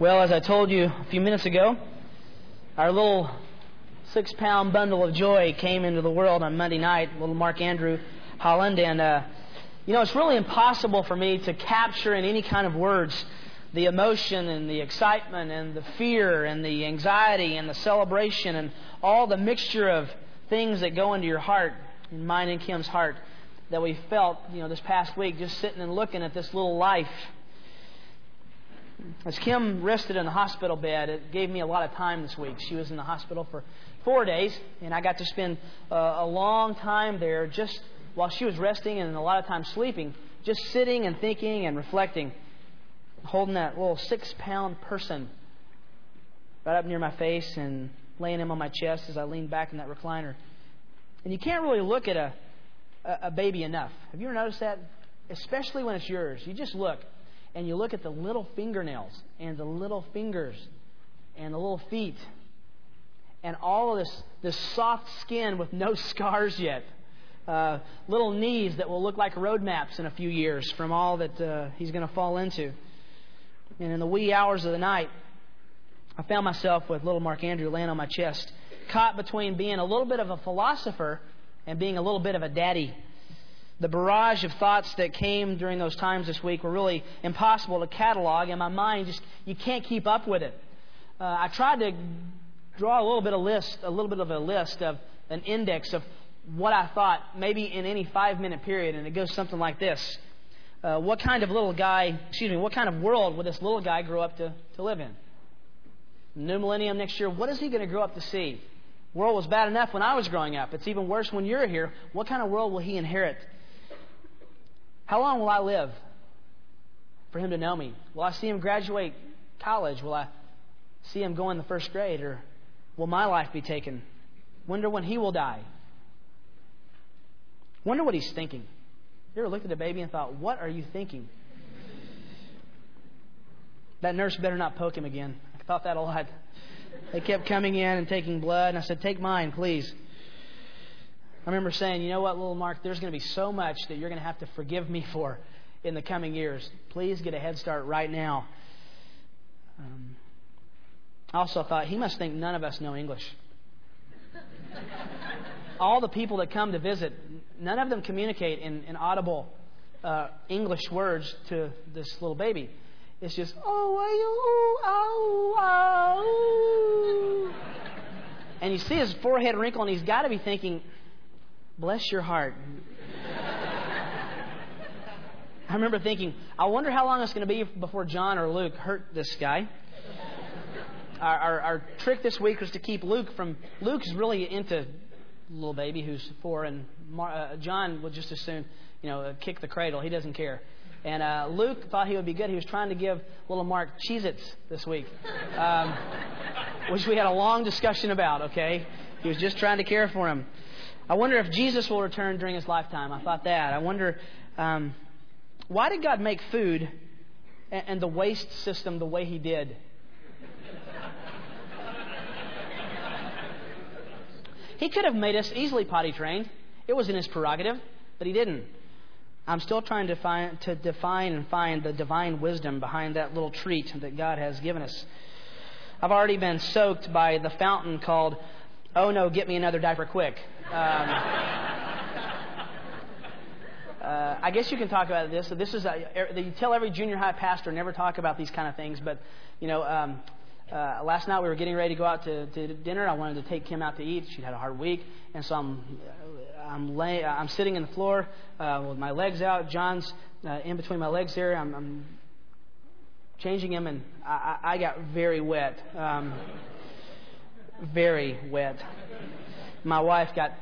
Well, as I told you a few minutes ago, our little six pound bundle of joy came into the world on Monday night, little Mark Andrew Holland. And, uh, you know, it's really impossible for me to capture in any kind of words the emotion and the excitement and the fear and the anxiety and the celebration and all the mixture of things that go into your heart, in mine and Kim's heart, that we felt, you know, this past week just sitting and looking at this little life. As Kim rested in the hospital bed, it gave me a lot of time this week. She was in the hospital for four days, and I got to spend uh, a long time there just while she was resting and a lot of time sleeping, just sitting and thinking and reflecting, holding that little six pound person right up near my face and laying him on my chest as I leaned back in that recliner. And you can't really look at a, a baby enough. Have you ever noticed that? Especially when it's yours. You just look and you look at the little fingernails and the little fingers and the little feet and all of this, this soft skin with no scars yet. Uh, little knees that will look like road maps in a few years from all that uh, he's going to fall into. And in the wee hours of the night, I found myself with little Mark Andrew laying on my chest, caught between being a little bit of a philosopher and being a little bit of a daddy. The barrage of thoughts that came during those times this week were really impossible to catalog, and my mind just, you can't keep up with it. Uh, I tried to draw a little bit of list, a little bit of a list of an index of what I thought maybe in any five minute period, and it goes something like this. Uh, what kind of little guy, excuse me, what kind of world would this little guy grow up to, to live in? New millennium next year, what is he going to grow up to see? world was bad enough when I was growing up. It's even worse when you're here. What kind of world will he inherit? How long will I live for him to know me? Will I see him graduate college? Will I see him go in the first grade? Or will my life be taken? Wonder when he will die. Wonder what he's thinking. You ever looked at a baby and thought, what are you thinking? That nurse better not poke him again. I thought that a lot. They kept coming in and taking blood, and I said, Take mine, please. I remember saying, You know what, little Mark, there's going to be so much that you're going to have to forgive me for in the coming years. Please get a head start right now. Um, I also thought, He must think none of us know English. All the people that come to visit, none of them communicate in, in audible uh, English words to this little baby. It's just, oh, oh, oh, oh. And you see his forehead wrinkle, and he's got to be thinking, bless your heart. I remember thinking, I wonder how long it's going to be before John or Luke hurt this guy. Our, our, our, trick this week was to keep Luke from. Luke's really into little baby who's four, and Mar, uh, John would just as soon, you know, kick the cradle. He doesn't care. And uh, Luke thought he would be good. He was trying to give little Mark Cheez Its this week, um, which we had a long discussion about, okay? He was just trying to care for him. I wonder if Jesus will return during his lifetime. I thought that. I wonder um, why did God make food and, and the waste system the way he did? He could have made us easily potty trained. It was in his prerogative, but he didn't. I'm still trying to, find, to define and find the divine wisdom behind that little treat that God has given us. I've already been soaked by the fountain called Oh No, Get Me Another Diaper Quick. Um, uh, I guess you can talk about this. This is a, you tell every junior high pastor never talk about these kind of things, but you know, um, uh, last night we were getting ready to go out to, to dinner. I wanted to take Kim out to eat. She'd had a hard week, and so I'm I'm lay, I'm sitting in the floor uh, with my legs out. John's uh, in between my legs there. I'm, I'm changing him, and I, I got very wet, um, very wet. My wife got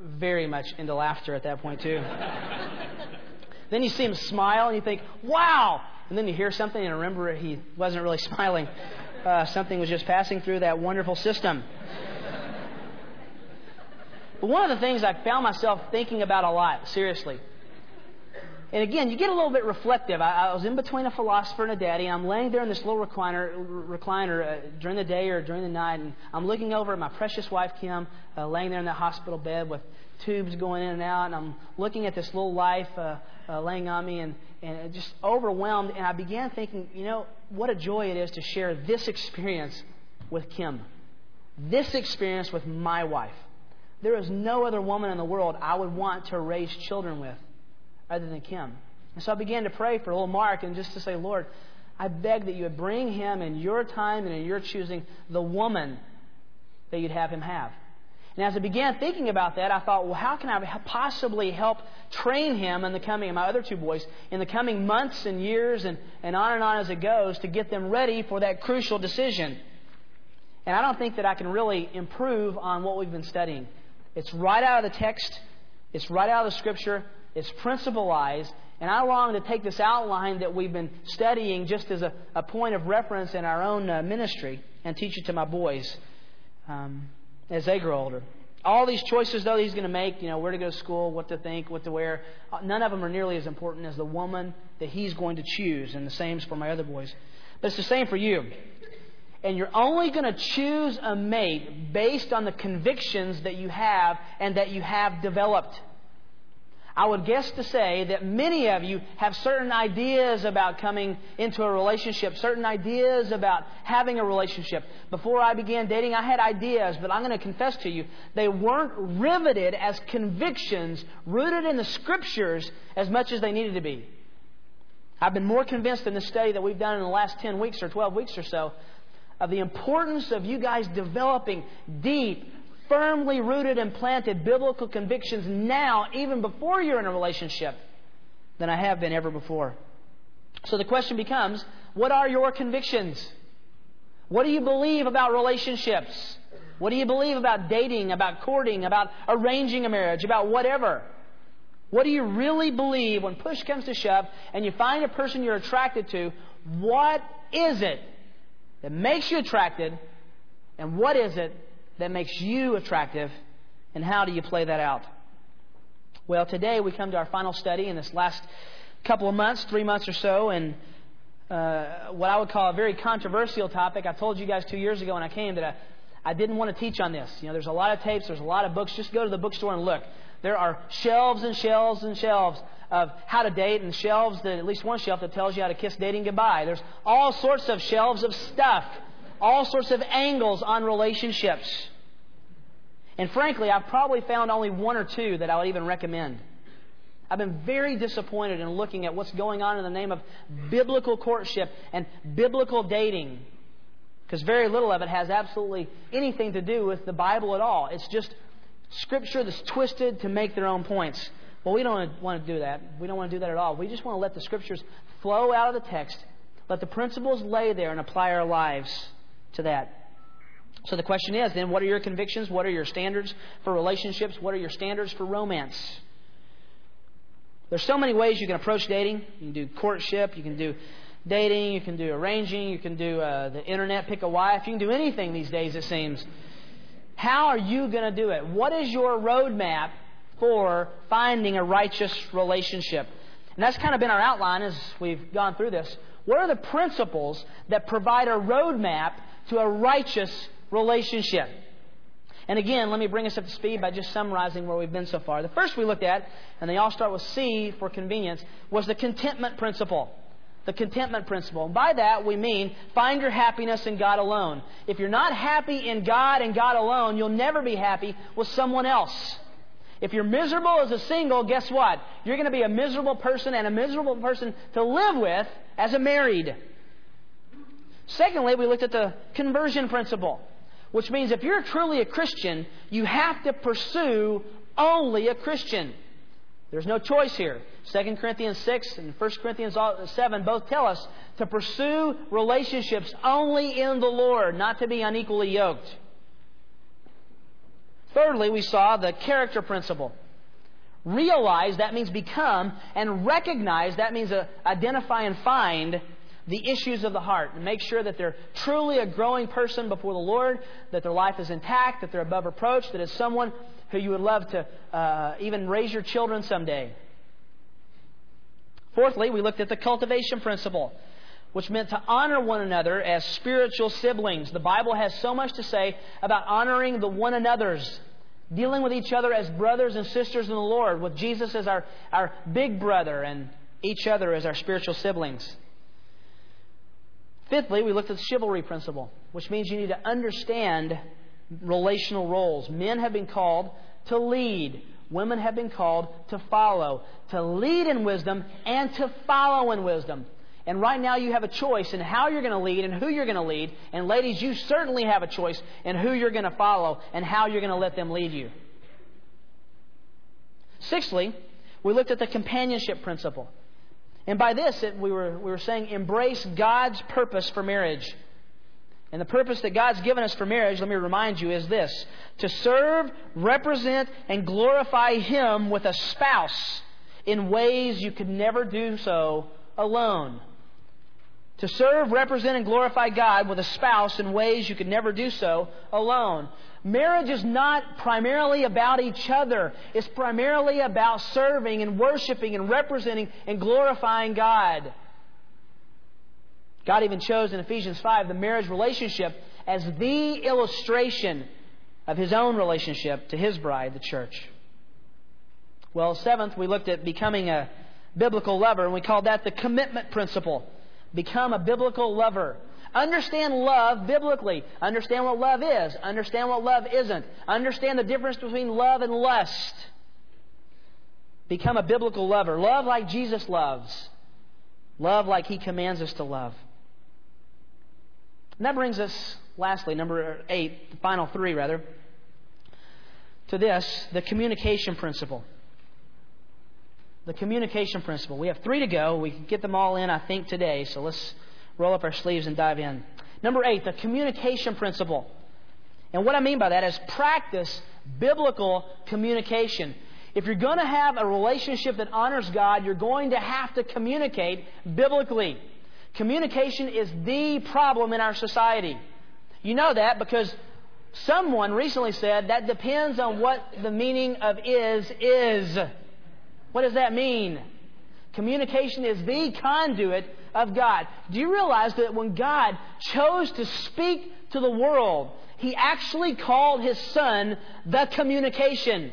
very much into laughter at that point too. then you see him smile, and you think, "Wow!" And then you hear something, and remember he wasn't really smiling. Uh, something was just passing through that wonderful system. But one of the things I found myself thinking about a lot, seriously, and again, you get a little bit reflective. I, I, was in between a philosopher and a daddy. I'm laying there in this little recliner, recliner uh, during the day or during the night, and I'm looking over at my precious wife Kim, uh, laying there in that hospital bed with tubes going in and out, and I'm looking at this little life uh, uh, laying on me, and, and just overwhelmed. And I began thinking, you know, what a joy it is to share this experience with Kim, this experience with my wife. There is no other woman in the world I would want to raise children with other than Kim. And so I began to pray for little Mark and just to say, Lord, I beg that you would bring him in your time and in your choosing the woman that you'd have him have. And as I began thinking about that, I thought, well, how can I possibly help train him in the coming, my other two boys, in the coming months and years and, and on and on as it goes to get them ready for that crucial decision? And I don't think that I can really improve on what we've been studying. It's right out of the text, it's right out of the Scripture, it's principalized, and I long to take this outline that we've been studying just as a, a point of reference in our own uh, ministry and teach it to my boys um, as they grow older. All these choices, though, he's going to make, you know, where to go to school, what to think, what to wear, uh, none of them are nearly as important as the woman that he's going to choose, and the same is for my other boys. But it's the same for you. And you're only going to choose a mate based on the convictions that you have and that you have developed. I would guess to say that many of you have certain ideas about coming into a relationship, certain ideas about having a relationship. Before I began dating, I had ideas, but I'm going to confess to you, they weren't riveted as convictions rooted in the Scriptures as much as they needed to be. I've been more convinced in the study that we've done in the last 10 weeks or 12 weeks or so of the importance of you guys developing deep, firmly rooted and planted biblical convictions now, even before you're in a relationship, than I have been ever before. So the question becomes what are your convictions? What do you believe about relationships? What do you believe about dating, about courting, about arranging a marriage, about whatever? What do you really believe when push comes to shove and you find a person you're attracted to? What is it that makes you attracted? And what is it that makes you attractive? And how do you play that out? Well, today we come to our final study in this last couple of months, three months or so, and uh, what I would call a very controversial topic. I told you guys two years ago when I came that I, I didn't want to teach on this. You know, there's a lot of tapes, there's a lot of books. Just go to the bookstore and look. There are shelves and shelves and shelves of how to date and shelves that at least one shelf that tells you how to kiss dating goodbye. There's all sorts of shelves of stuff, all sorts of angles on relationships. And frankly, I've probably found only one or two that I would even recommend. I've been very disappointed in looking at what's going on in the name of biblical courtship and biblical dating. Because very little of it has absolutely anything to do with the Bible at all. It's just scripture that's twisted to make their own points. Well, we don't want to do that. We don't want to do that at all. We just want to let the scriptures flow out of the text, let the principles lay there, and apply our lives to that. So the question is then, what are your convictions? What are your standards for relationships? What are your standards for romance? There's so many ways you can approach dating. You can do courtship, you can do dating, you can do arranging, you can do uh, the internet, pick a wife. You can do anything these days, it seems. How are you going to do it? What is your roadmap for finding a righteous relationship? And that's kind of been our outline as we've gone through this. What are the principles that provide a roadmap to a righteous relationship? And again, let me bring us up to speed by just summarizing where we've been so far. The first we looked at, and they all start with C for convenience, was the contentment principle. The contentment principle. And by that, we mean find your happiness in God alone. If you're not happy in God and God alone, you'll never be happy with someone else. If you're miserable as a single, guess what? You're going to be a miserable person and a miserable person to live with as a married. Secondly, we looked at the conversion principle. Which means if you're truly a Christian, you have to pursue only a Christian. There's no choice here. 2 Corinthians 6 and 1 Corinthians 7 both tell us to pursue relationships only in the Lord, not to be unequally yoked. Thirdly, we saw the character principle. Realize, that means become, and recognize, that means uh, identify and find the issues of the heart and make sure that they're truly a growing person before the Lord, that their life is intact, that they're above reproach, that it's someone who you would love to uh, even raise your children someday. Fourthly, we looked at the cultivation principle, which meant to honor one another as spiritual siblings. The Bible has so much to say about honoring the one another's, dealing with each other as brothers and sisters in the Lord, with Jesus as our, our big brother and each other as our spiritual siblings. Fifthly, we looked at the chivalry principle, which means you need to understand relational roles. Men have been called to lead. Women have been called to follow. To lead in wisdom and to follow in wisdom. And right now you have a choice in how you're going to lead and who you're going to lead. And ladies, you certainly have a choice in who you're going to follow and how you're going to let them lead you. Sixthly, we looked at the companionship principle. And by this, it, we, were, we were saying embrace God's purpose for marriage. And the purpose that God's given us for marriage, let me remind you, is this to serve, represent, and glorify Him with a spouse in ways you could never do so alone. To serve, represent, and glorify God with a spouse in ways you could never do so alone. Marriage is not primarily about each other. It's primarily about serving and worshiping and representing and glorifying God. God even chose in Ephesians 5 the marriage relationship as the illustration of His own relationship to His bride, the church. Well, seventh, we looked at becoming a biblical lover, and we called that the commitment principle. Become a biblical lover. Understand love biblically. Understand what love is. Understand what love isn't. Understand the difference between love and lust. Become a biblical lover. Love like Jesus loves. Love like He commands us to love. And that brings us, lastly, number eight, the final three, rather, to this the communication principle. The communication principle. We have three to go. We can get them all in, I think, today. So let's roll up our sleeves and dive in. Number eight, the communication principle. And what I mean by that is practice biblical communication. If you're going to have a relationship that honors God, you're going to have to communicate biblically. Communication is the problem in our society. You know that because someone recently said that depends on what the meaning of is is. What does that mean? Communication is the conduit of God. Do you realize that when God chose to speak to the world, He actually called His Son the communication?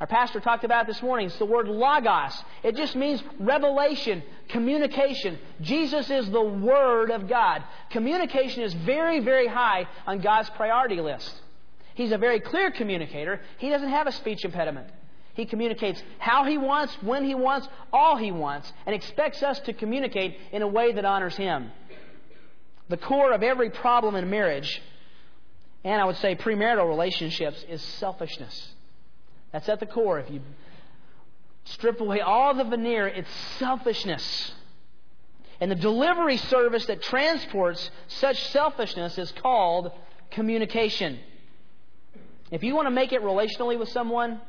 Our pastor talked about this morning. It's the word logos. It just means revelation, communication. Jesus is the Word of God. Communication is very, very high on God's priority list. He's a very clear communicator. He doesn't have a speech impediment. He communicates how he wants, when he wants, all he wants, and expects us to communicate in a way that honors him. The core of every problem in marriage, and I would say premarital relationships, is selfishness. That's at the core. If you strip away all the veneer, it's selfishness. And the delivery service that transports such selfishness is called communication. If you want to make it relationally with someone,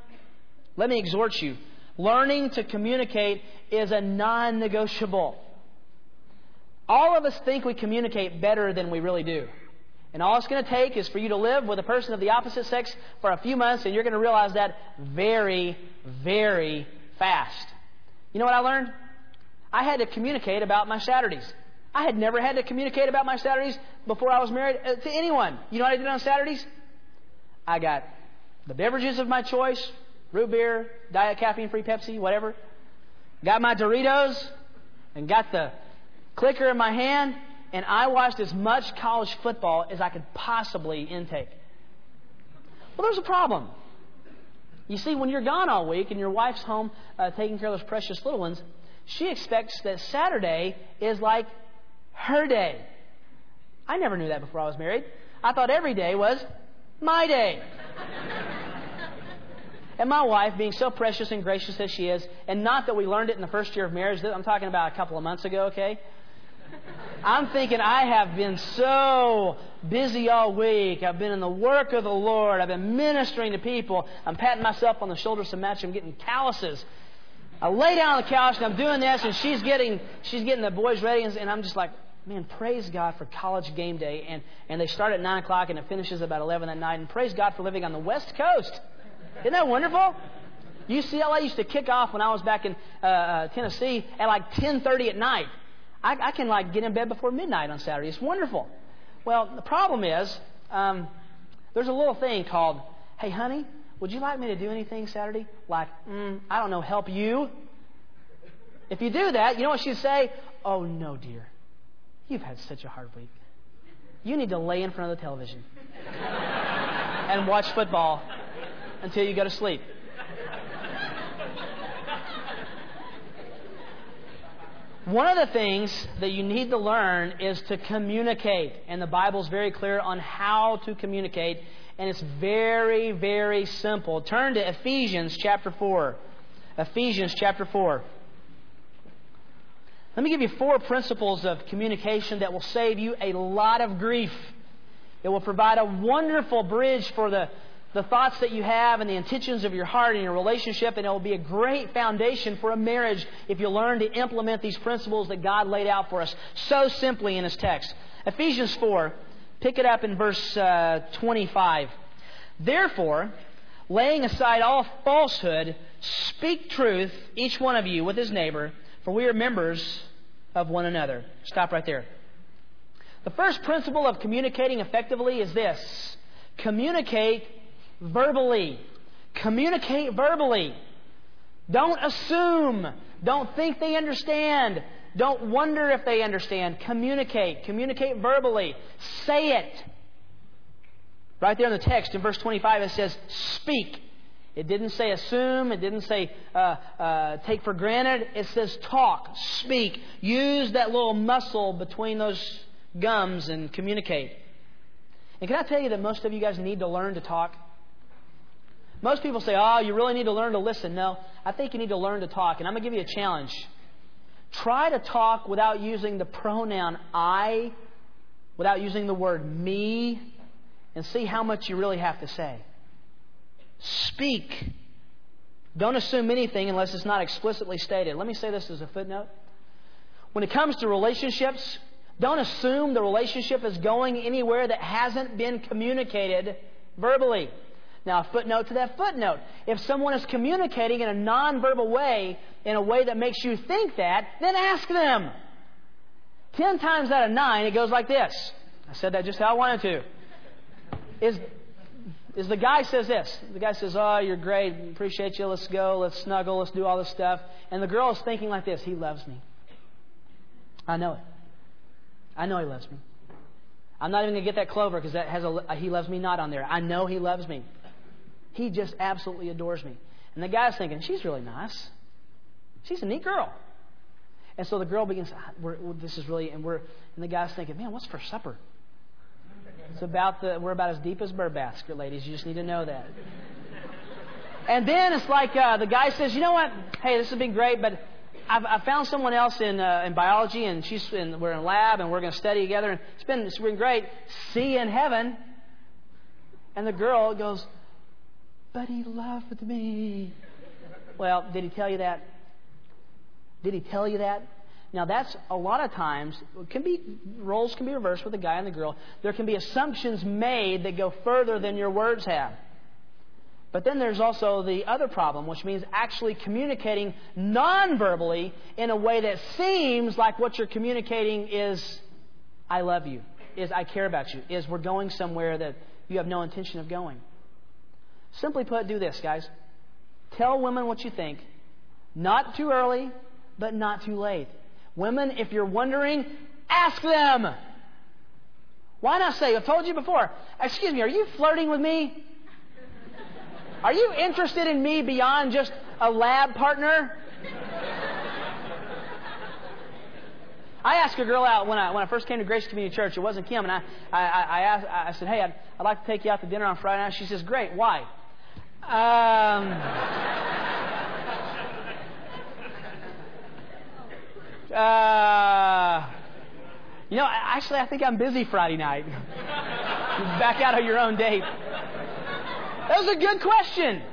let me exhort you. Learning to communicate is a non negotiable. All of us think we communicate better than we really do. And all it's going to take is for you to live with a person of the opposite sex for a few months, and you're going to realize that very, very fast. You know what I learned? I had to communicate about my Saturdays. I had never had to communicate about my Saturdays before I was married uh, to anyone. You know what I did on Saturdays? I got the beverages of my choice, root beer, diet caffeine free Pepsi, whatever. Got my Doritos and got the clicker in my hand, and I watched as much college football as I could possibly intake. Well, there's a problem. You see, when you're gone all week and your wife's home uh, taking care of those precious little ones, she expects that Saturday is like her day. I never knew that before I was married. I thought every day was my day. And my wife, being so precious and gracious as she is, and not that we learned it in the first year of marriage, I'm talking about a couple of months ago, okay? I'm thinking I have been so busy all week. I've been in the work of the Lord. I've been ministering to people. I'm patting myself on the shoulder so much I'm getting calluses. I lay down on the couch and I'm doing this, and she's getting she's getting the boys ready, and I'm just like, man, praise God for college game day, and and they start at nine o'clock and it finishes about eleven at night, and praise God for living on the West Coast. Isn't that wonderful? UCLA used to kick off when I was back in uh, uh, Tennessee at like 10:30 at night. I, I, can like get in bed before midnight on Saturday. It's wonderful. Well, the problem is um, there's a little thing called, "Hey, honey, would you like me to do anything Saturday?" Like, mm, I don't know, help you. If you do that, you know what she'd say? Oh no, dear, you've had such a hard week. You need to lay in front of the television and watch football until you go to sleep. One of the things that you need to learn is to communicate. And the Bible is very clear on how to communicate. And it's very, very simple. Turn to Ephesians chapter 4. Ephesians chapter 4. Let me give you four principles of communication that will save you a lot of grief. It will provide a wonderful bridge for the the thoughts that you have and the intentions of your heart and your relationship, and it will be a great foundation for a marriage if you learn to implement these principles that God laid out for us so simply in His text. Ephesians 4, pick it up in verse uh, 25. Therefore, laying aside all falsehood, speak truth, each one of you, with his neighbor, for we are members of one another. Stop right there. The first principle of communicating effectively is this communicate verbally. Communicate verbally. Don't assume. Don't think they understand. Don't wonder if they understand. Communicate. Communicate verbally. Say it. Right there in the text, in verse 25, it says, speak. It didn't say assume. It didn't say uh, uh, take for granted. It says talk, speak. Use that little muscle between those gums and communicate. And can I tell you that most of you guys need to learn to talk? Most people say, oh, you really need to learn to listen. No, I think you need to learn to talk. And I'm going to give you a challenge. Try to talk without using the pronoun I, without using the word me, and see how much you really have to say. Speak. Don't assume anything unless it's not explicitly stated. Let me say this as a footnote. When it comes to relationships, don't assume the relationship is going anywhere that hasn't been communicated verbally. Now, a footnote to that footnote. If someone is communicating in a nonverbal way, in a way that makes you think that, then ask them. Ten times out of nine, it goes like this. I said that just how I wanted to. Is, is the guy says this. The guy says, Oh, you're great. Appreciate you. Let's go. Let's snuggle. Let's do all this stuff. And the girl is thinking like this He loves me. I know it. I know he loves me. I'm not even going to get that clover because that has a, a He loves me not on there. I know he loves me. He just absolutely adores me. And the guy's thinking, she's really nice. She's a neat girl. And so the girl begins, ah, we're, this is really, and we're, and the guy's thinking, man, what's for supper? It's about the, we're about as deep as bird basket, ladies. You just need to know that. And then it's like uh, the guy says, you know what? Hey, this has been great, but I've, I found someone else in uh, in biology, and she's in, we're in lab, and we're going to study together. And it's been it's been great. See you in heaven. And the girl goes, but he loved me. Well, did he tell you that? Did he tell you that? Now that's a lot of times can be roles can be reversed with the guy and the girl. There can be assumptions made that go further than your words have. But then there's also the other problem, which means actually communicating non-verbally in a way that seems like what you're communicating is I love you, is I care about you, is we're going somewhere that you have no intention of going. Simply put, do this, guys. Tell women what you think. Not too early, but not too late. Women, if you're wondering, ask them. Why not say, I've told you before, excuse me, are you flirting with me? Are you interested in me beyond just a lab partner? I asked a girl out when I when I first came to Grace Community Church. It wasn't Kim, and I I, I asked I said, "Hey, I'd, I'd like to take you out to dinner on Friday night." She says, "Great. Why?" Um, uh, you know, actually, I think I'm busy Friday night. Back out of your own date. That was a good question.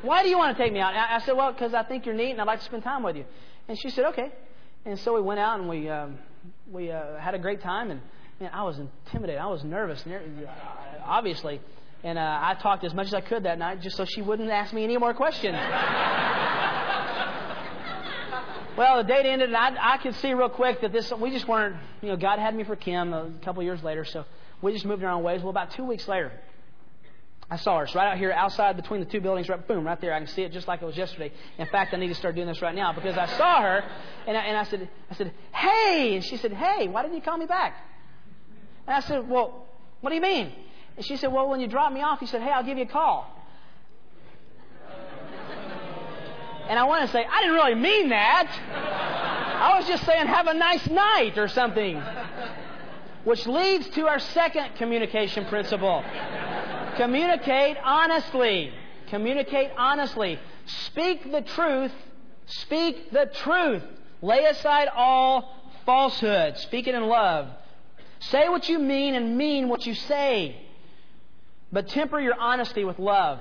Why do you want to take me out? I said, well, because I think you're neat and I'd like to spend time with you. And she said, okay. And so we went out and we um, we uh, had a great time. And man, I was intimidated. I was nervous. Obviously, and uh, I talked as much as I could that night just so she wouldn't ask me any more questions. well, the date ended, and I, I could see real quick that this we just weren't. You know, God had me for Kim a couple years later, so we just moved our own ways. Well, about two weeks later, I saw her. It's right out here outside between the two buildings, right, boom, right there. I can see it just like it was yesterday. In fact, I need to start doing this right now because I saw her and I, and I said, I said, hey. And she said, hey, why didn't you call me back? And I said, well, what do you mean? And she said, well, when you drop me off, you said, hey, I'll give you a call. And I want to say, I didn't really mean that. I was just saying, have a nice night or something. Which leads to our second communication principle. Communicate honestly. Communicate honestly. Speak the truth. Speak the truth. Lay aside all falsehood. Speak it in love. Say what you mean and mean what you say. But temper your honesty with love.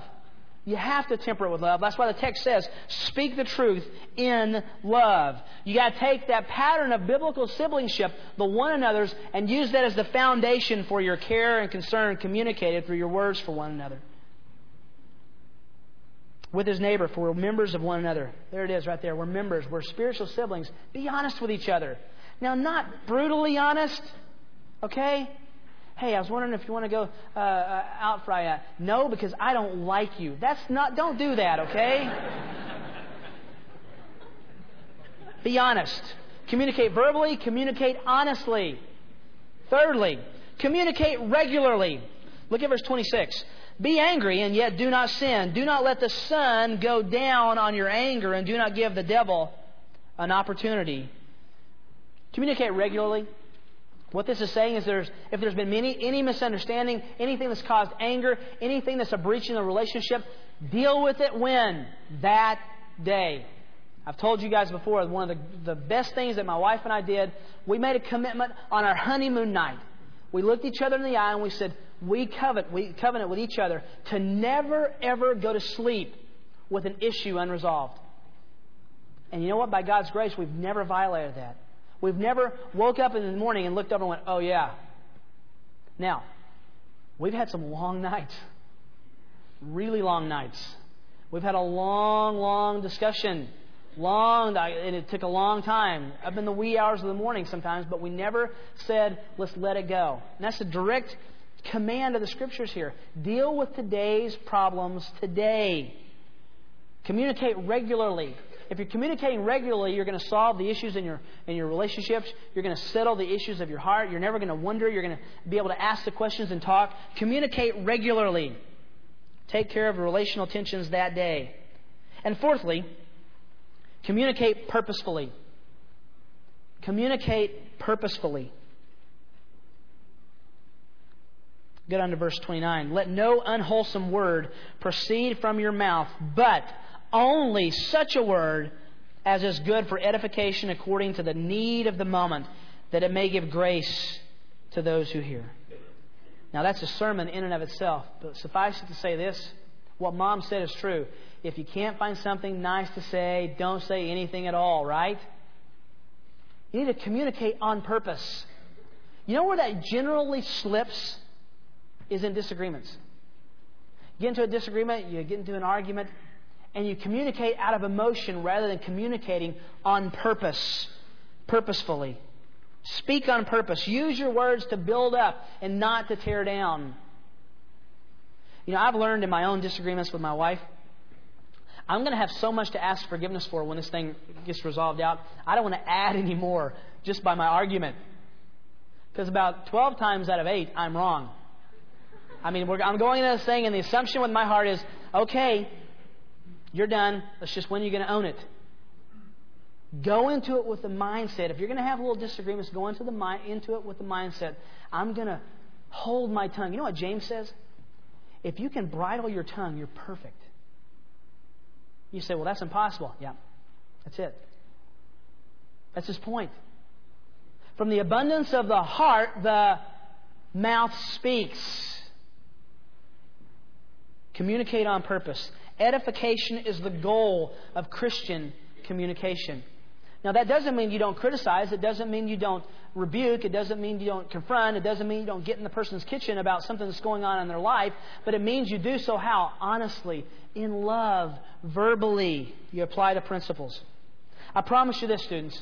You have to temper it with love. That's why the text says, speak the truth in love. You got to take that pattern of biblical siblingship, the one another's, and use that as the foundation for your care and concern communicated through your words for one another. With his neighbor, for we're members of one another. There it is right there. We're members. We're spiritual siblings. Be honest with each other. Now, not brutally honest, okay? Hey, I was wondering if you want to go uh, uh, out Friday night. No, because I don't like you. That's not. Don't do that, okay? Be honest. Communicate verbally. Communicate honestly. Thirdly, communicate regularly. Look at verse 26. Be angry and yet do not sin. Do not let the sun go down on your anger and do not give the devil an opportunity. Communicate regularly. What this is saying is there's, if there's been many, any misunderstanding, anything that's caused anger, anything that's a breach in the relationship, deal with it when? That day. I've told you guys before, one of the, the best things that my wife and I did, we made a commitment on our honeymoon night. We looked each other in the eye and we said, we covet, we covenant with each other to never ever go to sleep with an issue unresolved. And you know what? By God's grace, we've never violated that. We've never woke up in the morning and looked up and went, oh, yeah. Now, we've had some long nights, really long nights. We've had a long, long discussion. Long, and it took a long time, up in the wee hours of the morning sometimes, but we never said, let's let it go. And that's a direct command of the scriptures here. Deal with today's problems today. Communicate regularly. If you're communicating regularly, you're going to solve the issues in your, in your relationships. You're going to settle the issues of your heart. You're never going to wonder. You're going to be able to ask the questions and talk. Communicate regularly. Take care of relational tensions that day. And fourthly, communicate purposefully. Communicate purposefully. Get on to verse 29. Let no unwholesome word proceed from your mouth, but only such a word as is good for edification according to the need of the moment, that it may give grace to those who hear. Now, that's a sermon in and of itself, but suffice it to say this what mom said is true. If you can't find something nice to say, don't say anything at all, right? You need to communicate on purpose. You know where that generally slips? Is in disagreements. You get into a disagreement, you get into an argument, and you communicate out of emotion rather than communicating on purpose, purposefully. Speak on purpose. Use your words to build up and not to tear down. You know, I've learned in my own disagreements with my wife, I'm going to have so much to ask forgiveness for when this thing gets resolved out. I don't want to add any more just by my argument. Because about 12 times out of 8, I'm wrong. I mean, I'm going into this thing, and the assumption with my heart is okay, you're done. That's just when you're going to own it. Go into it with the mindset. If you're going to have little disagreements, go into, the into it with the mindset. I'm going to hold my tongue. You know what James says? If you can bridle your tongue, you're perfect. You say, well, that's impossible. Yeah, that's it. That's his point. From the abundance of the heart, the mouth speaks. Communicate on purpose. Edification is the goal of Christian communication. Now, that doesn't mean you don't criticize. It doesn't mean you don't rebuke. It doesn't mean you don't confront. It doesn't mean you don't get in the person's kitchen about something that's going on in their life. But it means you do so how? Honestly, in love, verbally. You apply the principles. I promise you this, students.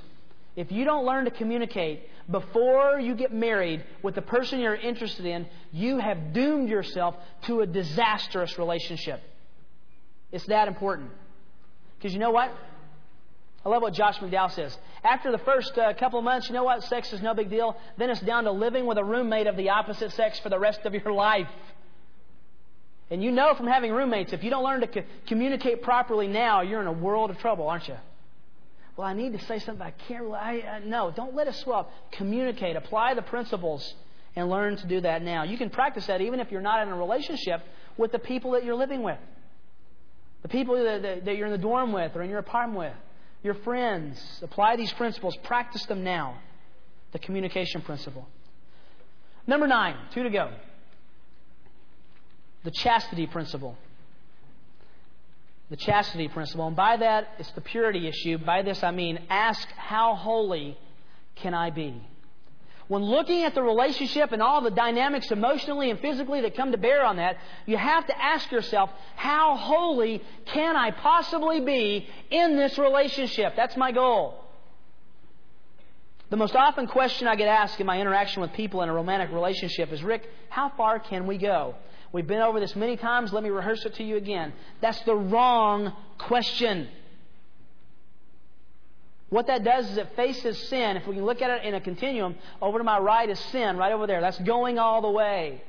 If you don't learn to communicate before you get married with the person you're interested in, you have doomed yourself to a disastrous relationship. It's that important. Because you know what? I love what Josh McDowell says. After the first uh, couple of months, you know what? Sex is no big deal. Then it's down to living with a roommate of the opposite sex for the rest of your life. And you know from having roommates, if you don't learn to co- communicate properly now, you're in a world of trouble, aren't you? Well, I need to say something, I can't really. I, uh, no, don't let it swell. Communicate. Apply the principles and learn to do that now. You can practice that even if you're not in a relationship with the people that you're living with. The people that, that, that you're in the dorm with or in your apartment with your friends. Apply these principles. Practice them now. The communication principle. Number nine, two to go. The chastity principle. The chastity principle. And by that, it's the purity issue. By this, I mean ask, how holy can I be? When looking at the relationship and all the dynamics emotionally and physically that come to bear on that, you have to ask yourself, how holy can I possibly be in this relationship? That's my goal. The most often question I get asked in my interaction with people in a romantic relationship is, Rick, how far can we go? We've been over this many times. Let me rehearse it to you again. That's the wrong question. What that does is it faces sin. If we can look at it in a continuum, over to my right is sin, right over there. That's going all the way.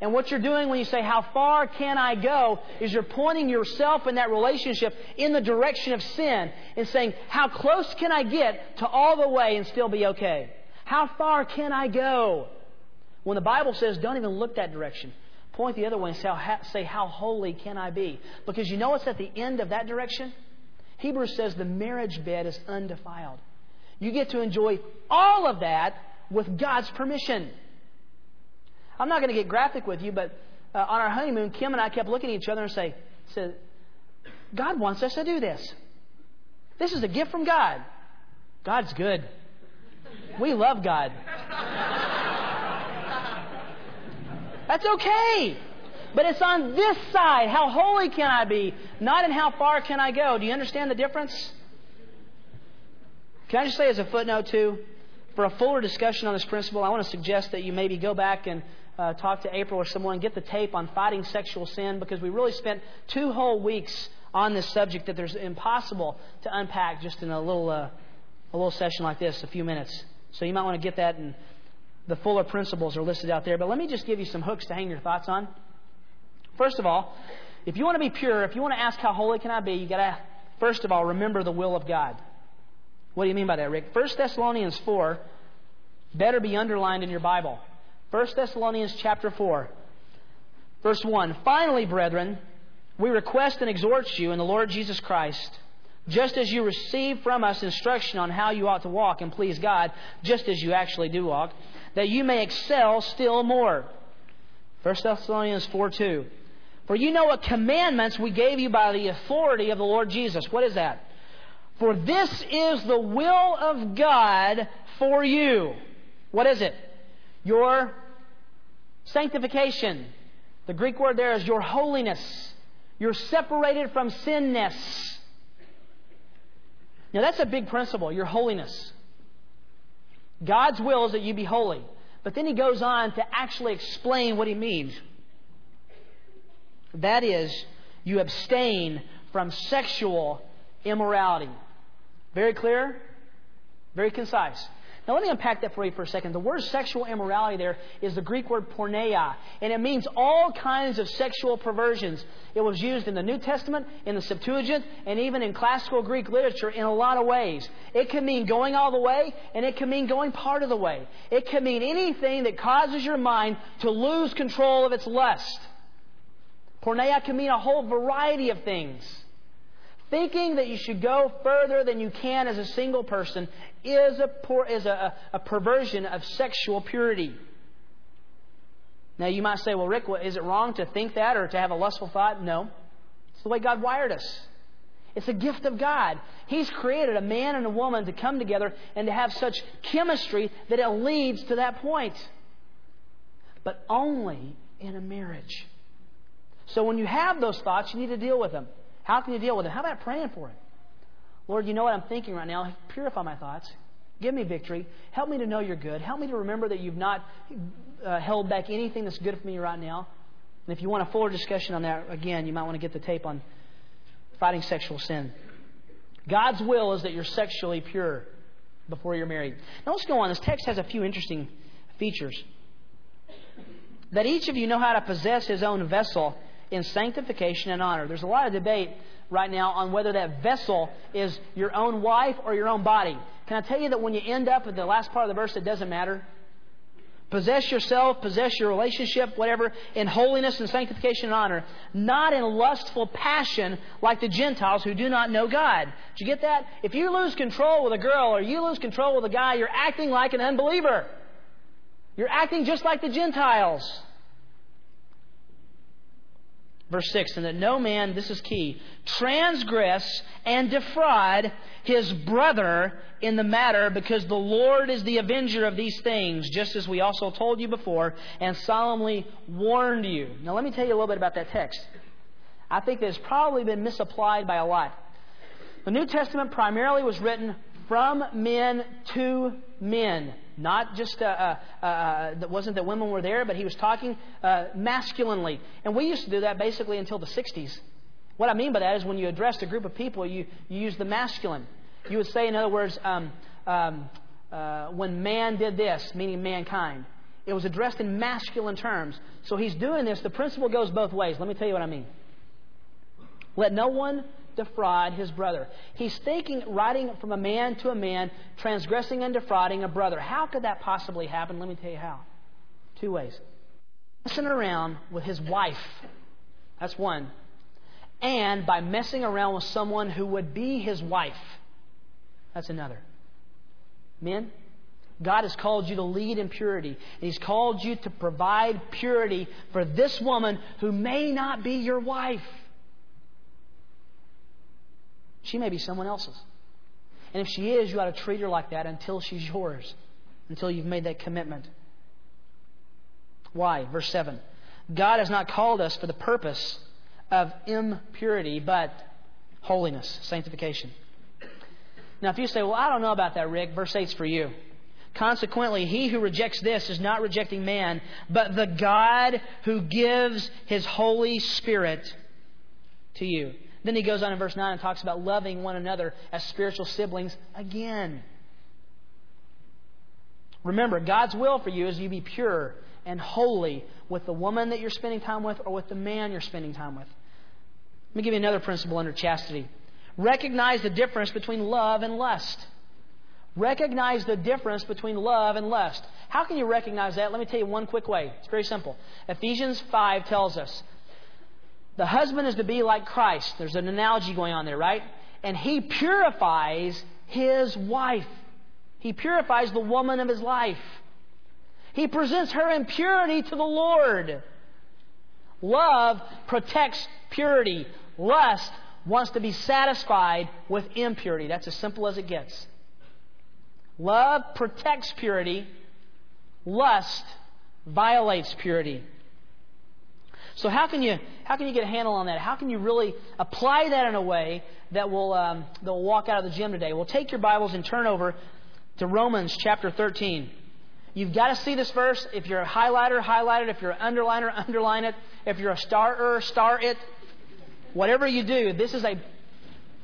And what you're doing when you say, How far can I go? is you're pointing yourself in that relationship in the direction of sin and saying, How close can I get to all the way and still be okay? How far can I go? When the Bible says, Don't even look that direction, point the other way and say, How holy can I be? Because you know what's at the end of that direction? Hebrews says the marriage bed is undefiled. You get to enjoy all of that with God's permission. I'm not going to get graphic with you, but uh, on our honeymoon, Kim and I kept looking at each other and say, said, God wants us to do this. This is a gift from God. God's good. We love God. That's okay. But it's on this side. How holy can I be? Not in how far can I go. Do you understand the difference? Can I just say as a footnote, too? For a fuller discussion on this principle, I want to suggest that you maybe go back and uh, talk to April or someone, get the tape on fighting sexual sin, because we really spent two whole weeks on this subject that there's impossible to unpack just in a little, uh, a little session like this, a few minutes. So you might want to get that, and the fuller principles are listed out there. But let me just give you some hooks to hang your thoughts on. First of all, if you want to be pure, if you want to ask how holy can I be, you got to first of all remember the will of God. What do you mean by that, Rick? 1 Thessalonians 4 better be underlined in your Bible. 1 Thessalonians chapter 4 verse 1. Finally, brethren, we request and exhort you in the Lord Jesus Christ, just as you receive from us instruction on how you ought to walk and please God, just as you actually do walk, that you may excel still more. 1 Thessalonians 4 2. For you know what commandments we gave you by the authority of the Lord Jesus. What is that? For this is the will of God for you. What is it? Your sanctification. The Greek word there is your holiness. You're separated from sinness. Now that's a big principle, your holiness. God's will is that you be holy. But then he goes on to actually explain what he means. That is, you abstain from sexual immorality. Very clear? Very concise. Now, let me unpack that for you for a second. The word sexual immorality there is the Greek word porneia, and it means all kinds of sexual perversions. It was used in the New Testament, in the Septuagint, and even in classical Greek literature in a lot of ways. It can mean going all the way, and it can mean going part of the way. It can mean anything that causes your mind to lose control of its lust. Porneia can mean a whole variety of things. Thinking that you should go further than you can as a single person is a, is a, a perversion of sexual purity. Now, you might say, well, Rick, is it wrong to think that or to have a lustful thought? No. It's the way God wired us. It's a gift of God. He's created a man and a woman to come together and to have such chemistry that it leads to that point. But only in a marriage. So when you have those thoughts, you need to deal with them. How can you deal with them? How about praying for it? Lord, you know what I'm thinking right now. Purify my thoughts. Give me victory. Help me to know you're good. Help me to remember that you've not uh, held back anything that's good for me right now. And if you want a fuller discussion on that, again, you might want to get the tape on fighting sexual sin. God's will is that you're sexually pure before you're married. Now let's go on. This text has a few interesting features. That each of you know how to possess his own vessel in sanctification and honor. There's a lot of debate right now on whether that vessel is your own wife or your own body. Can I tell you that when you end up at the last part of the verse, it doesn't matter? Possess yourself, possess your relationship, whatever, in holiness and sanctification and honor, not in lustful passion like the Gentiles who do not know God. Did you get that? If you lose control with a girl or you lose control with a guy, you're acting like an unbeliever. You're acting just like the Gentiles. Verse 6 And that no man, this is key, transgress and defraud his brother in the matter, because the Lord is the avenger of these things, just as we also told you before and solemnly warned you. Now, let me tell you a little bit about that text. I think that it's probably been misapplied by a lot. The New Testament primarily was written from men to men. Not just, uh, uh, uh, wasn't that women were there, but he was talking uh, masculinely. And we used to do that basically until the 60s. What I mean by that is when you addressed a group of people, you, you use the masculine. You would say, in other words, um, um, uh, when man did this, meaning mankind. It was addressed in masculine terms. So he's doing this. The principle goes both ways. Let me tell you what I mean. Let no one defraud his brother. He's thinking, writing from a man to a man, transgressing and defrauding a brother. How could that possibly happen? Let me tell you how. Two ways. Messing around with his wife. That's one. And by messing around with someone who would be his wife. That's another. Men, God has called you to lead in purity. And He's called you to provide purity for this woman who may not be your wife. She may be someone else's. And if she is, you ought to treat her like that until she's yours, until you've made that commitment. Why? Verse 7. God has not called us for the purpose of impurity, but holiness, sanctification. Now, if you say, Well, I don't know about that, Rick, verse 8 is for you. Consequently, he who rejects this is not rejecting man, but the God who gives his Holy Spirit to you. Then he goes on in verse 9 and talks about loving one another as spiritual siblings again. Remember, God's will for you is you be pure and holy with the woman that you're spending time with or with the man you're spending time with. Let me give you another principle under chastity. Recognize the difference between love and lust. Recognize the difference between love and lust. How can you recognize that? Let me tell you one quick way. It's very simple. Ephesians 5 tells us the husband is to be like Christ. There's an analogy going on there, right? And he purifies his wife. He purifies the woman of his life. He presents her impurity to the Lord. Love protects purity. Lust wants to be satisfied with impurity. That's as simple as it gets. Love protects purity. Lust violates purity. So how can you how can you get a handle on that? How can you really apply that in a way that will um, that will walk out of the gym today? Well, take your Bibles and turn over to Romans chapter 13. You've got to see this verse. If you're a highlighter, highlight it. If you're an underliner, underline it. If you're a starer, star it. Whatever you do, this is a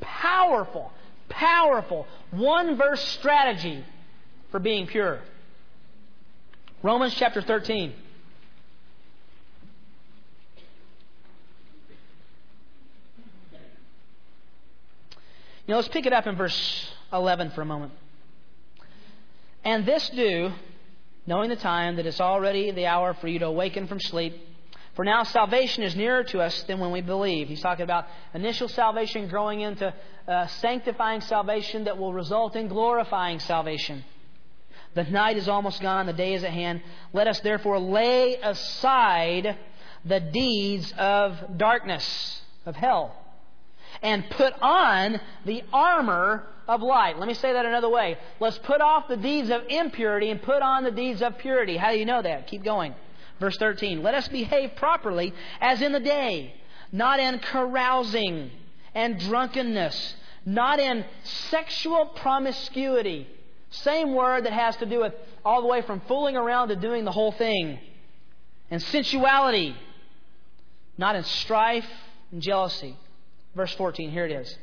powerful, powerful one verse strategy for being pure. Romans chapter 13. Know, let's pick it up in verse 11 for a moment. And this do, knowing the time that it's already the hour for you to awaken from sleep. For now salvation is nearer to us than when we believe. He's talking about initial salvation growing into uh, sanctifying salvation that will result in glorifying salvation. The night is almost gone, the day is at hand. Let us therefore lay aside the deeds of darkness, of hell and put on the armor of light. Let me say that another way. Let's put off the deeds of impurity and put on the deeds of purity. How do you know that? Keep going. Verse 13. Let us behave properly as in the day, not in carousing and drunkenness, not in sexual promiscuity. Same word that has to do with all the way from fooling around to doing the whole thing. And sensuality, not in strife and jealousy. Verse 14, here it is.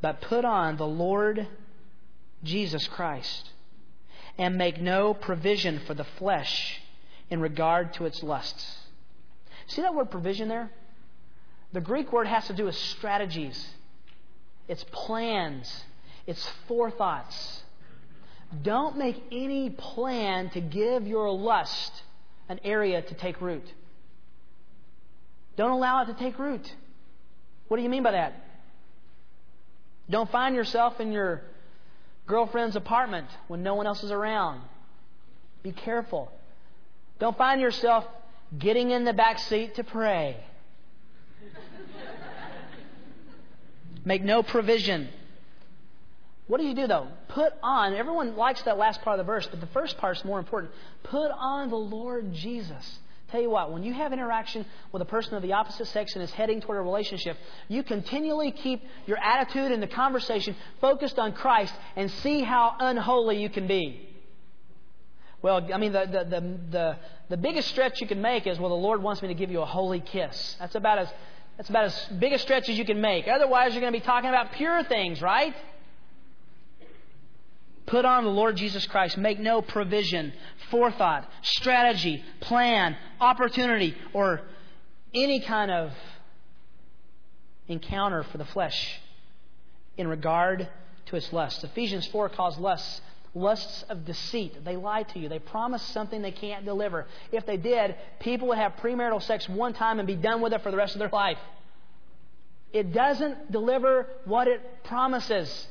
But put on the Lord Jesus Christ and make no provision for the flesh in regard to its lusts. See that word provision there? The Greek word has to do with strategies, it's plans, it's forethoughts. Don't make any plan to give your lust an area to take root. Don't allow it to take root. What do you mean by that? Don't find yourself in your girlfriend's apartment when no one else is around. Be careful. Don't find yourself getting in the back seat to pray. Make no provision. What do you do though? Put on, everyone likes that last part of the verse, but the first part is more important. Put on the Lord Jesus. Tell you what, when you have interaction with a person of the opposite sex and is heading toward a relationship, you continually keep your attitude and the conversation focused on Christ and see how unholy you can be. Well, I mean, the, the, the, the, the biggest stretch you can make is, well, the Lord wants me to give you a holy kiss. That's about as, that's about as big a stretch as you can make. Otherwise, you're going to be talking about pure things, right? Put on the Lord Jesus Christ. Make no provision, forethought, strategy, plan, opportunity, or any kind of encounter for the flesh in regard to its lusts. Ephesians 4 calls lusts lusts of deceit. They lie to you. They promise something they can't deliver. If they did, people would have premarital sex one time and be done with it for the rest of their life. It doesn't deliver what it promises.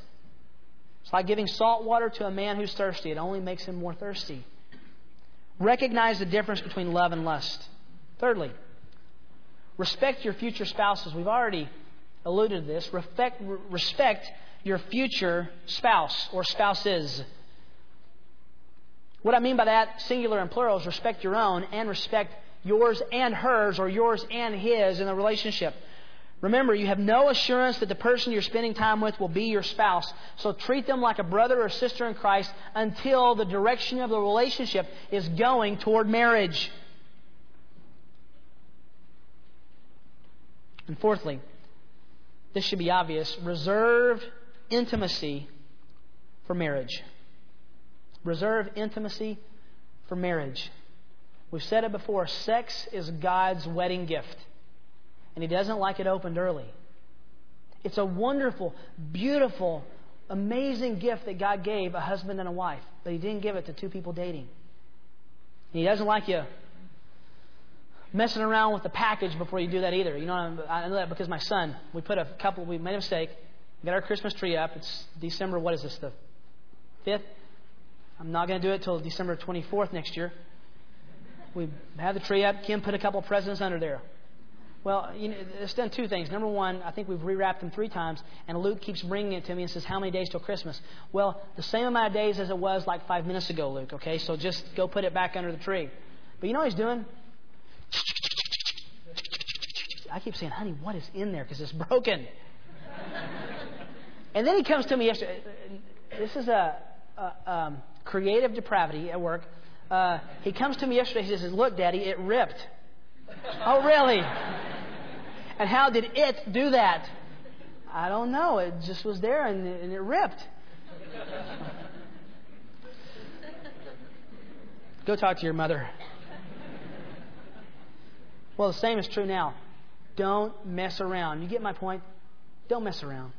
It's like giving salt water to a man who's thirsty. It only makes him more thirsty. Recognize the difference between love and lust. Thirdly, respect your future spouses. We've already alluded to this. Respect, respect your future spouse or spouses. What I mean by that, singular and plural, is respect your own and respect yours and hers or yours and his in the relationship. Remember, you have no assurance that the person you're spending time with will be your spouse. So treat them like a brother or sister in Christ until the direction of the relationship is going toward marriage. And fourthly, this should be obvious reserve intimacy for marriage. Reserve intimacy for marriage. We've said it before sex is God's wedding gift and he doesn't like it opened early. It's a wonderful, beautiful, amazing gift that God gave a husband and a wife, but he didn't give it to two people dating. And he doesn't like you messing around with the package before you do that either. You know, I know that because my son, we put a couple, we made a mistake. We got our Christmas tree up. It's December, what is this, the 5th? I'm not going to do it till December 24th next year. We had the tree up. Kim put a couple presents under there. Well, you know, it's done two things. Number one, I think we've rewrapped them three times, and Luke keeps bringing it to me and says, How many days till Christmas? Well, the same amount of days as it was like five minutes ago, Luke, okay? So just go put it back under the tree. But you know what he's doing? I keep saying, Honey, what is in there? Because it's broken. and then he comes to me yesterday. This is a, a um, creative depravity at work. Uh, he comes to me yesterday. He says, Look, Daddy, it ripped. Oh, really? And how did it do that? I don't know. It just was there and and it ripped. Go talk to your mother. Well, the same is true now. Don't mess around. You get my point? Don't mess around.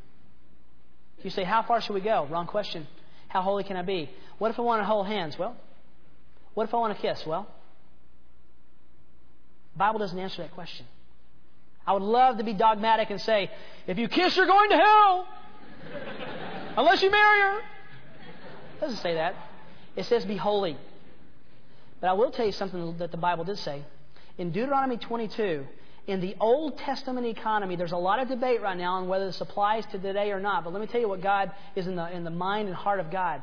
You say, How far should we go? Wrong question. How holy can I be? What if I want to hold hands? Well, what if I want to kiss? Well, Bible doesn't answer that question. I would love to be dogmatic and say, if you kiss, you're going to hell. Unless you marry her. It doesn't say that. It says be holy. But I will tell you something that the Bible did say. In Deuteronomy 22, in the Old Testament economy, there's a lot of debate right now on whether this applies to today or not. But let me tell you what God is in the, in the mind and heart of God.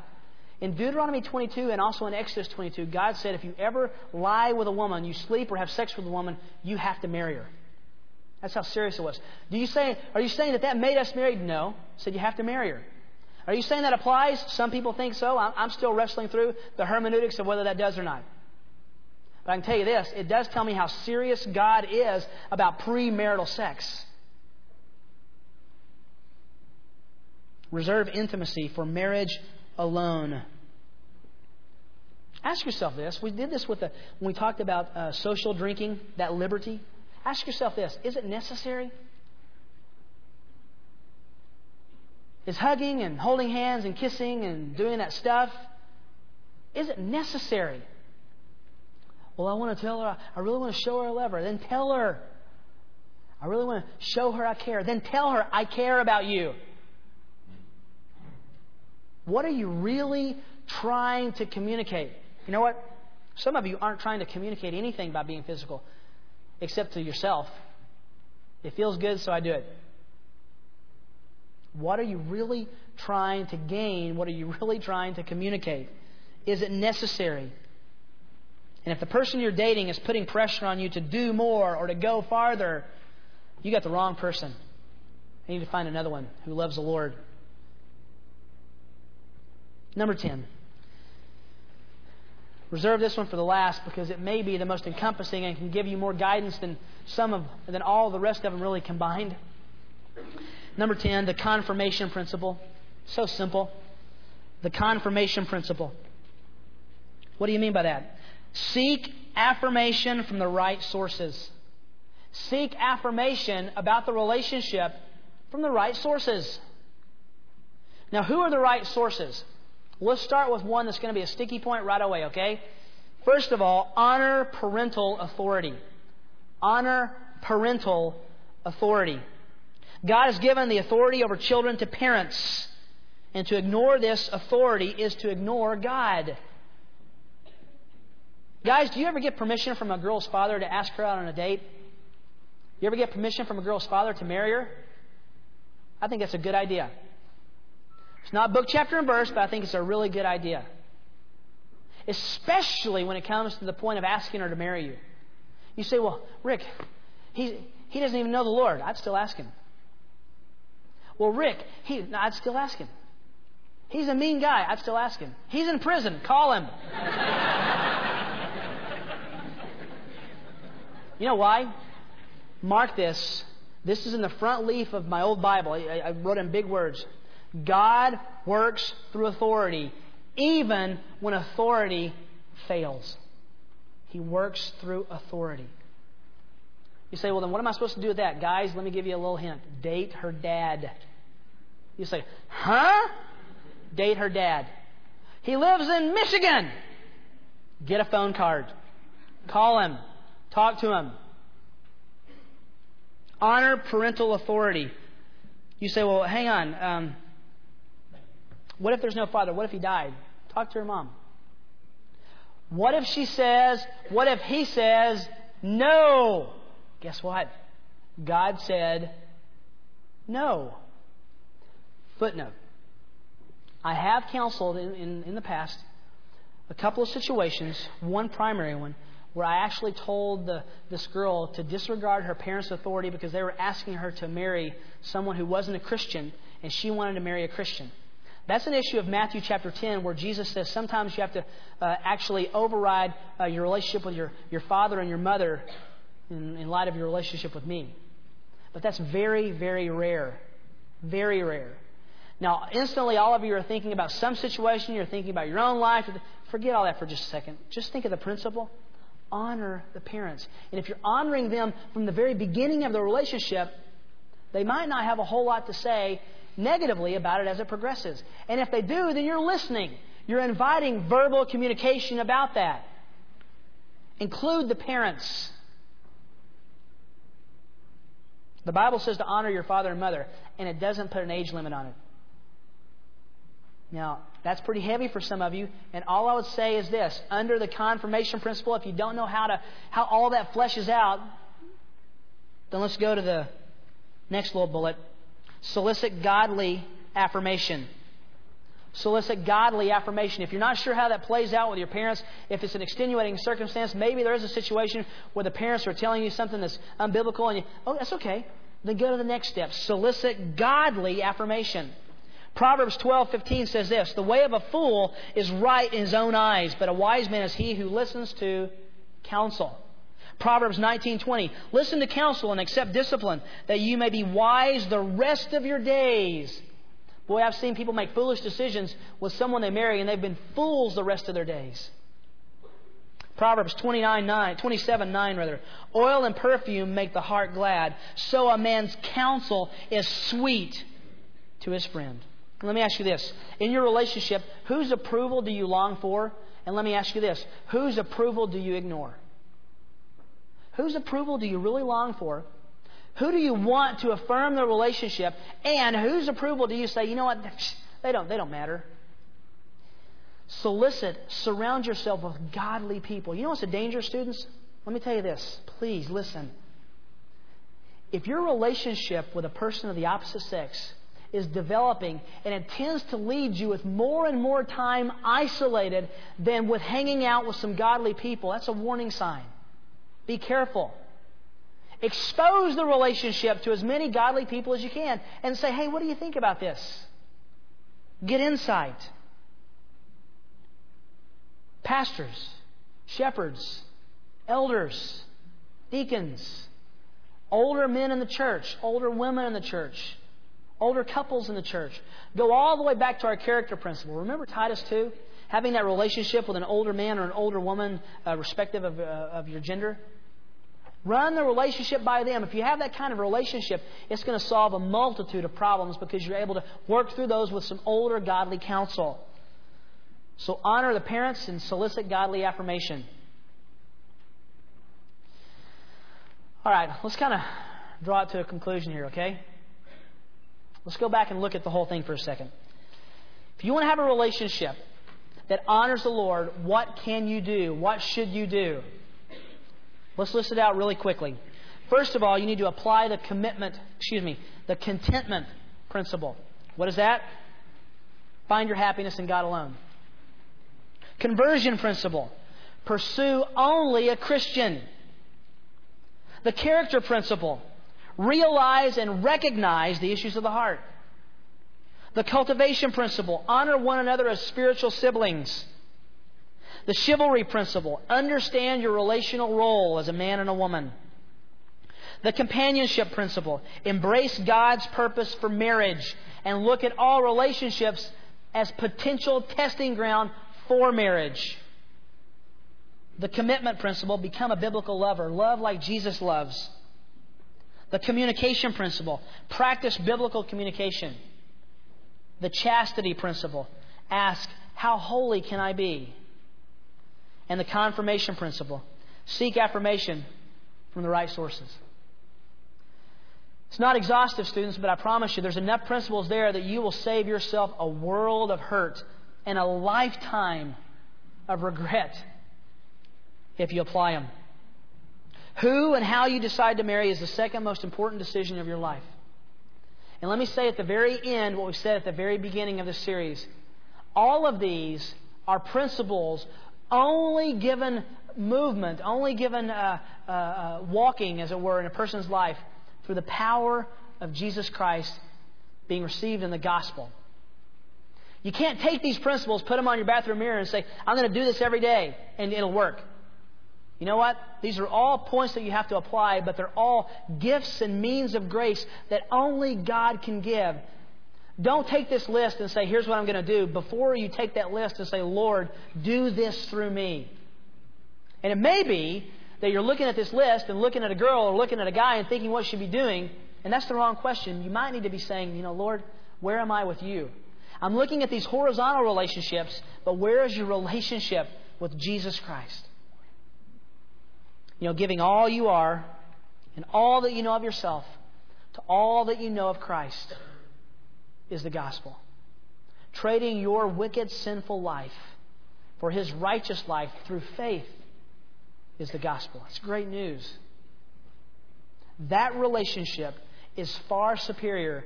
In Deuteronomy 22 and also in Exodus 22, God said if you ever lie with a woman, you sleep or have sex with a woman, you have to marry her. That's how serious it was. Do you say, are you saying that that made us married? No. said you have to marry her. Are you saying that applies? Some people think so. I'm still wrestling through the hermeneutics of whether that does or not. But I can tell you this it does tell me how serious God is about premarital sex. Reserve intimacy for marriage alone. Ask yourself this. We did this with when we talked about uh, social drinking, that liberty. Ask yourself this is it necessary? Is hugging and holding hands and kissing and doing that stuff, is it necessary? Well, I want to tell her, I really want to show her I love her. Then tell her. I really want to show her I care. Then tell her I care about you. What are you really trying to communicate? You know what? Some of you aren't trying to communicate anything by being physical, except to yourself. It feels good, so I do it. What are you really trying to gain? What are you really trying to communicate? Is it necessary? And if the person you're dating is putting pressure on you to do more or to go farther, you got the wrong person. You need to find another one who loves the Lord. Number 10. Reserve this one for the last because it may be the most encompassing and can give you more guidance than some of than all the rest of them really combined. Number 10, the confirmation principle. So simple. The confirmation principle. What do you mean by that? Seek affirmation from the right sources. Seek affirmation about the relationship from the right sources. Now, who are the right sources? Let's start with one that's going to be a sticky point right away, okay? First of all, honor parental authority. Honor parental authority. God has given the authority over children to parents. And to ignore this authority is to ignore God. Guys, do you ever get permission from a girl's father to ask her out on a date? You ever get permission from a girl's father to marry her? I think that's a good idea. It's not book, chapter, and verse, but I think it's a really good idea. Especially when it comes to the point of asking her to marry you. You say, well, Rick, he, he doesn't even know the Lord. I'd still ask him. Well, Rick, he, no, I'd still ask him. He's a mean guy. I'd still ask him. He's in prison. Call him. You know why? Mark this. This is in the front leaf of my old Bible. I, I wrote in big words. God works through authority, even when authority fails. He works through authority. You say, well, then what am I supposed to do with that? Guys, let me give you a little hint. Date her dad. You say, huh? Date her dad. He lives in Michigan. Get a phone card. Call him. Talk to him. Honor parental authority. You say, well, hang on. Um, what if there's no father? What if he died? Talk to your mom. What if she says, what if he says, no? Guess what? God said, no. Footnote. I have counseled in, in, in the past a couple of situations, one primary one, where I actually told the, this girl to disregard her parents' authority because they were asking her to marry someone who wasn't a Christian, and she wanted to marry a Christian. That's an issue of Matthew chapter 10 where Jesus says sometimes you have to uh, actually override uh, your relationship with your, your father and your mother in, in light of your relationship with me. But that's very, very rare. Very rare. Now, instantly, all of you are thinking about some situation, you're thinking about your own life. Forget all that for just a second. Just think of the principle honor the parents. And if you're honoring them from the very beginning of the relationship, they might not have a whole lot to say negatively about it as it progresses. And if they do, then you're listening. You're inviting verbal communication about that. Include the parents. The Bible says to honor your father and mother, and it doesn't put an age limit on it. Now, that's pretty heavy for some of you. And all I would say is this under the confirmation principle, if you don't know how, to, how all that fleshes out, Then let's go to the next little bullet solicit godly affirmation. Solicit godly affirmation. If you're not sure how that plays out with your parents, if it's an extenuating circumstance, maybe there is a situation where the parents are telling you something that's unbiblical and you, oh, that's okay. Then go to the next step. Solicit godly affirmation. Proverbs 12:15 says this, "The way of a fool is right in his own eyes, but a wise man is he who listens to counsel." Proverbs 19:20, "Listen to counsel and accept discipline, that you may be wise the rest of your days." Boy, I've seen people make foolish decisions with someone they marry and they've been fools the rest of their days. Proverbs 29, 9, 27, 9 rather. Oil and perfume make the heart glad, so a man's counsel is sweet to his friend. Let me ask you this. In your relationship, whose approval do you long for? And let me ask you this. Whose approval do you ignore? Whose approval do you really long for? Who do you want to affirm the relationship? And whose approval do you say, you know what, they don't, they don't matter? Solicit, surround yourself with godly people. You know what's a danger, students? Let me tell you this. Please listen. If your relationship with a person of the opposite sex is developing and it tends to lead you with more and more time isolated than with hanging out with some godly people, that's a warning sign. Be careful. Expose the relationship to as many godly people as you can and say, hey, what do you think about this? Get insight. Pastors, shepherds, elders, deacons, older men in the church, older women in the church, older couples in the church. Go all the way back to our character principle. Remember Titus 2? Having that relationship with an older man or an older woman, uh, respective of, uh, of your gender. Run the relationship by them. If you have that kind of relationship, it's going to solve a multitude of problems because you're able to work through those with some older godly counsel. So honor the parents and solicit godly affirmation. All right, let's kind of draw it to a conclusion here, okay? Let's go back and look at the whole thing for a second. If you want to have a relationship that honors the Lord, what can you do? What should you do? Let's list it out really quickly. First of all, you need to apply the commitment, excuse me, the contentment principle. What is that? Find your happiness in God alone. Conversion principle. Pursue only a Christian. The character principle. Realize and recognize the issues of the heart. The cultivation principle. Honor one another as spiritual siblings. The chivalry principle understand your relational role as a man and a woman. The companionship principle embrace God's purpose for marriage and look at all relationships as potential testing ground for marriage. The commitment principle become a biblical lover, love like Jesus loves. The communication principle practice biblical communication. The chastity principle ask, How holy can I be? And the confirmation principle. Seek affirmation from the right sources. It's not exhaustive, students, but I promise you there's enough principles there that you will save yourself a world of hurt and a lifetime of regret if you apply them. Who and how you decide to marry is the second most important decision of your life. And let me say at the very end what we said at the very beginning of this series. All of these are principles only given movement, only given uh, uh, uh, walking, as it were, in a person's life through the power of Jesus Christ being received in the gospel. You can't take these principles, put them on your bathroom mirror, and say, I'm going to do this every day, and it'll work. You know what? These are all points that you have to apply, but they're all gifts and means of grace that only God can give. Don't take this list and say, here's what I'm going to do. Before you take that list and say, Lord, do this through me. And it may be that you're looking at this list and looking at a girl or looking at a guy and thinking what should be doing, and that's the wrong question. You might need to be saying, you know, Lord, where am I with you? I'm looking at these horizontal relationships, but where is your relationship with Jesus Christ? You know, giving all you are and all that you know of yourself to all that you know of Christ is the gospel. Trading your wicked, sinful life for his righteous life through faith is the gospel. It's great news. That relationship is far superior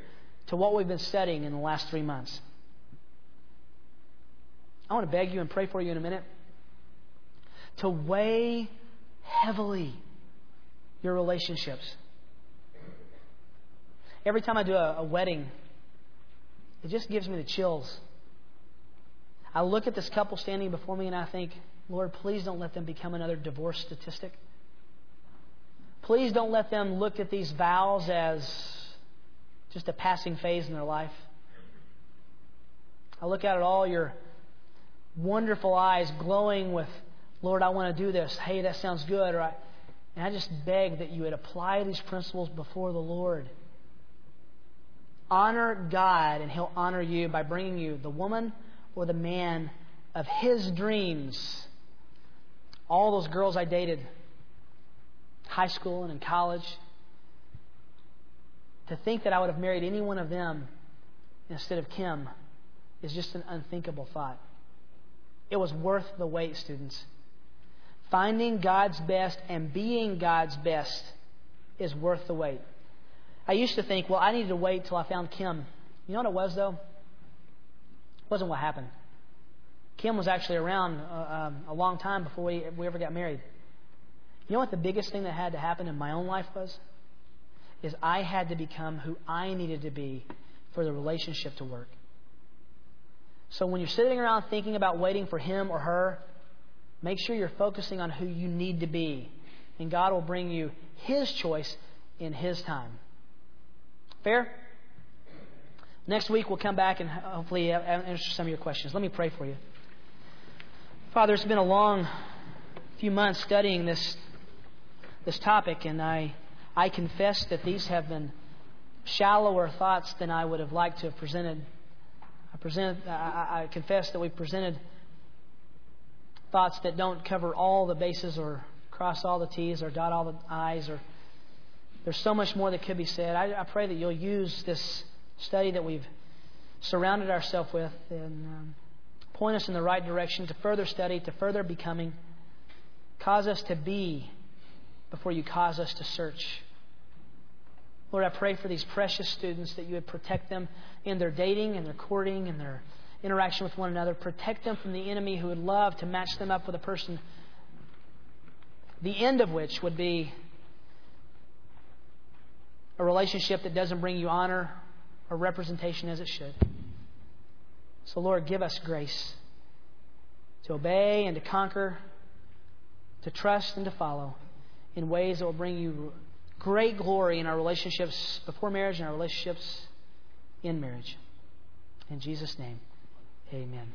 to what we've been studying in the last three months. I want to beg you and pray for you in a minute to weigh heavily your relationships. Every time I do a, a wedding, it just gives me the chills. I look at this couple standing before me and I think, Lord, please don't let them become another divorce statistic. Please don't let them look at these vows as just a passing phase in their life. I look at it all, your wonderful eyes glowing with, Lord, I want to do this. Hey, that sounds good. Or and I just beg that you would apply these principles before the Lord. Honor God, and He'll honor you by bringing you the woman or the man of His dreams. All those girls I dated, high school and in college, to think that I would have married any one of them instead of Kim is just an unthinkable thought. It was worth the wait, students. Finding God's best and being God's best is worth the wait. I used to think, well, I needed to wait till I found Kim. You know what it was, though? It wasn't what happened. Kim was actually around uh, um, a long time before we, we ever got married. You know what the biggest thing that had to happen in my own life was? Is I had to become who I needed to be for the relationship to work. So when you're sitting around thinking about waiting for him or her, make sure you're focusing on who you need to be. And God will bring you his choice in his time. Fair? Next week we'll come back and hopefully uh, answer some of your questions. Let me pray for you. Father, it's been a long few months studying this this topic, and I I confess that these have been shallower thoughts than I would have liked to have presented I, present, I, I confess that we've presented thoughts that don't cover all the bases or cross all the T's or dot all the I's or there's so much more that could be said. I, I pray that you'll use this study that we've surrounded ourselves with and um, point us in the right direction to further study, to further becoming. Cause us to be before you cause us to search. Lord, I pray for these precious students that you would protect them in their dating and their courting and their interaction with one another. Protect them from the enemy who would love to match them up with a person, the end of which would be a relationship that doesn't bring you honor or representation as it should. So, Lord, give us grace to obey and to conquer, to trust and to follow in ways that will bring you great glory in our relationships before marriage and our relationships in marriage. In Jesus' name, amen.